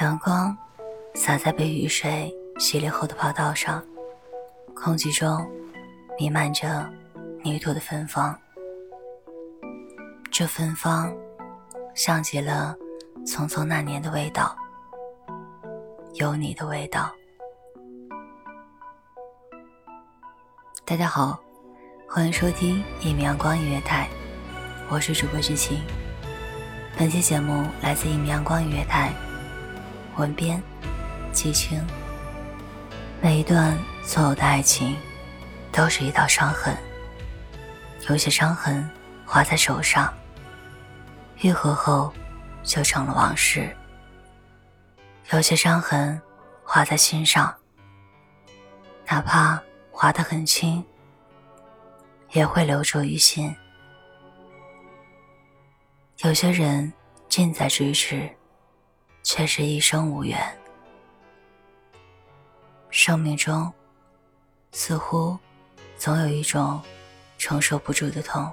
阳光洒在被雨水洗礼后的跑道上，空气中弥漫着泥土的芬芳。这芬芳像极了匆匆那年的味道，有你的味道。大家好，欢迎收听一米阳光音乐台，我是主播知青。本期节目来自一米阳光音乐台。文编，季青。每一段所有的爱情，都是一道伤痕。有些伤痕划在手上，愈合后就成了往事；有些伤痕划在心上，哪怕划得很轻，也会留住于心。有些人近在咫尺。却是一生无缘。生命中，似乎总有一种承受不住的痛，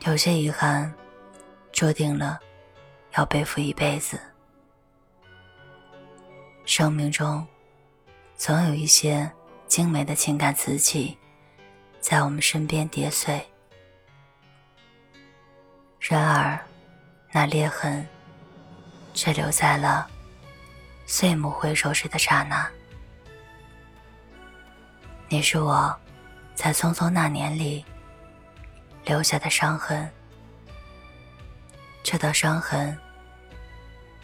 有些遗憾，注定了要背负一辈子。生命中，总有一些精美的情感瓷器，在我们身边跌碎。然而，那裂痕。却留在了岁暮回首时的刹那。你是我在匆匆那年里留下的伤痕，这道伤痕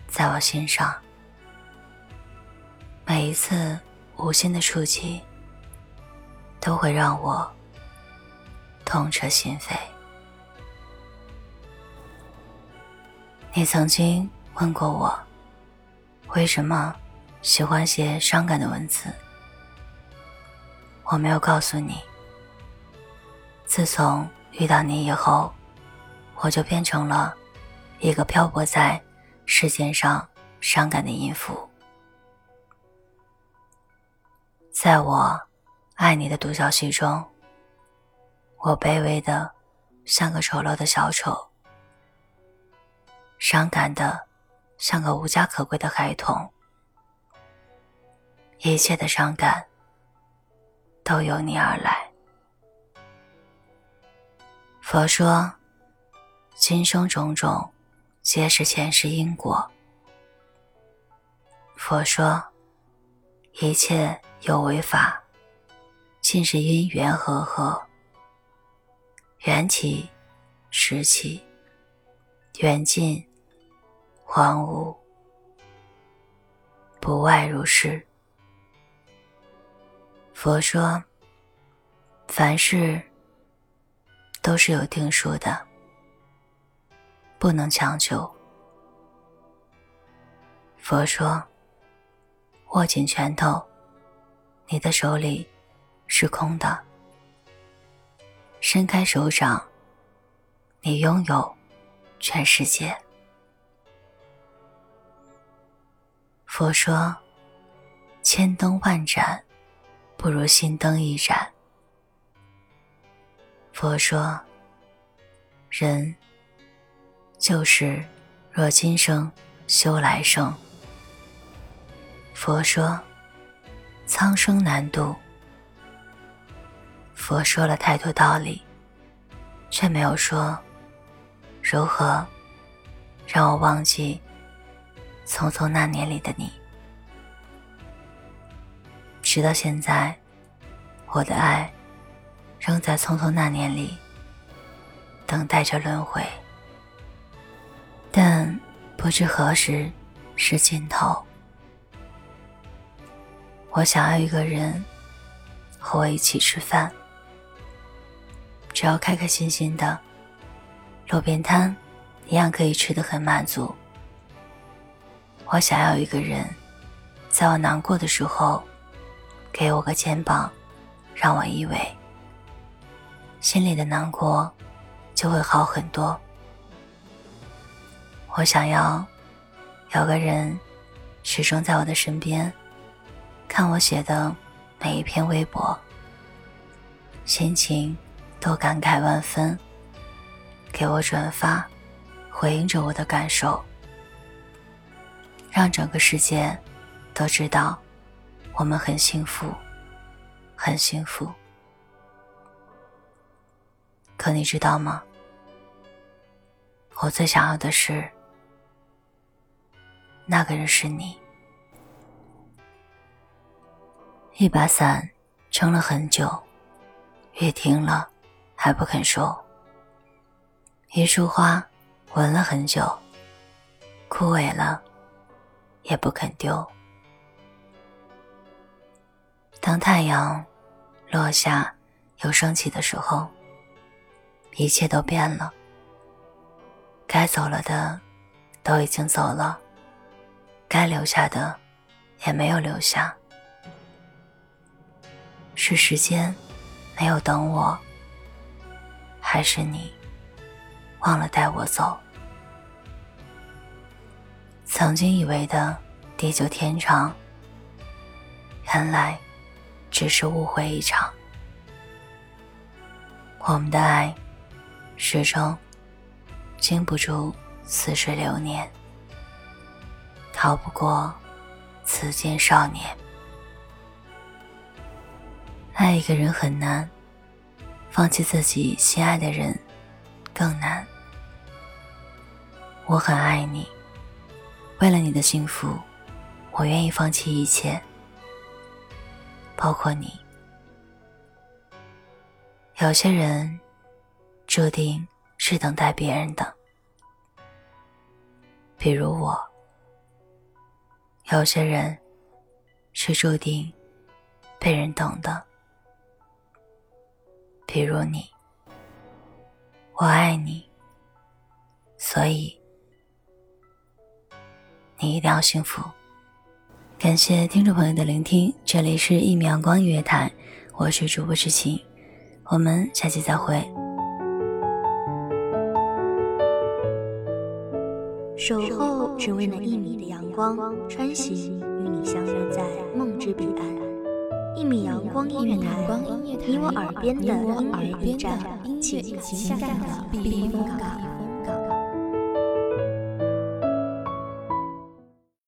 在我心上，每一次无心的触及，都会让我痛彻心扉。你曾经。问过我，为什么喜欢写伤感的文字？我没有告诉你。自从遇到你以后，我就变成了一个漂泊在世间上伤感的音符。在我爱你的独角戏中，我卑微的像个丑陋的小丑，伤感的。像个无家可归的孩童，一切的伤感都由你而来。佛说，今生种种，皆是前世因果。佛说，一切有为法，尽是因缘和合。缘起，时起，缘尽。荒芜，不外如是。佛说，凡事都是有定数的，不能强求。佛说，握紧拳头，你的手里是空的；伸开手掌，你拥有全世界。佛说：“千灯万盏，不如心灯一盏。”佛说：“人就是若今生修来生。”佛说：“苍生难渡。”佛说了太多道理，却没有说如何让我忘记。匆匆那年里的你，直到现在，我的爱仍在匆匆那年里等待着轮回。但不知何时是尽头。我想要一个人和我一起吃饭，只要开开心心的，路边摊一样可以吃得很满足。我想要一个人，在我难过的时候，给我个肩膀，让我依偎，心里的难过就会好很多。我想要有个人始终在我的身边，看我写的每一篇微博，心情都感慨万分，给我转发，回应着我的感受。让整个世界都知道，我们很幸福，很幸福。可你知道吗？我最想要的是，那个人是你。一把伞撑了很久，雨停了还不肯收；一束花闻了很久，枯萎了。也不肯丢。当太阳落下又升起的时候，一切都变了。该走了的都已经走了，该留下的也没有留下。是时间没有等我，还是你忘了带我走？曾经以为的地久天长，原来只是误会一场。我们的爱始终经不住似水流年，逃不过此间少年。爱一个人很难，放弃自己心爱的人更难。我很爱你。为了你的幸福，我愿意放弃一切，包括你。有些人注定是等待别人的，比如我；有些人是注定被人等的，比如你。我爱你，所以。你一定要幸福。感谢听众朋友的聆听，这里是一米阳光音乐台，我是主播知晴，我们下期再会。守候只为那一米的阳光，穿行与你相约在梦之彼岸。一米阳光音乐台，你我耳边的音乐驿站，情感的避风港。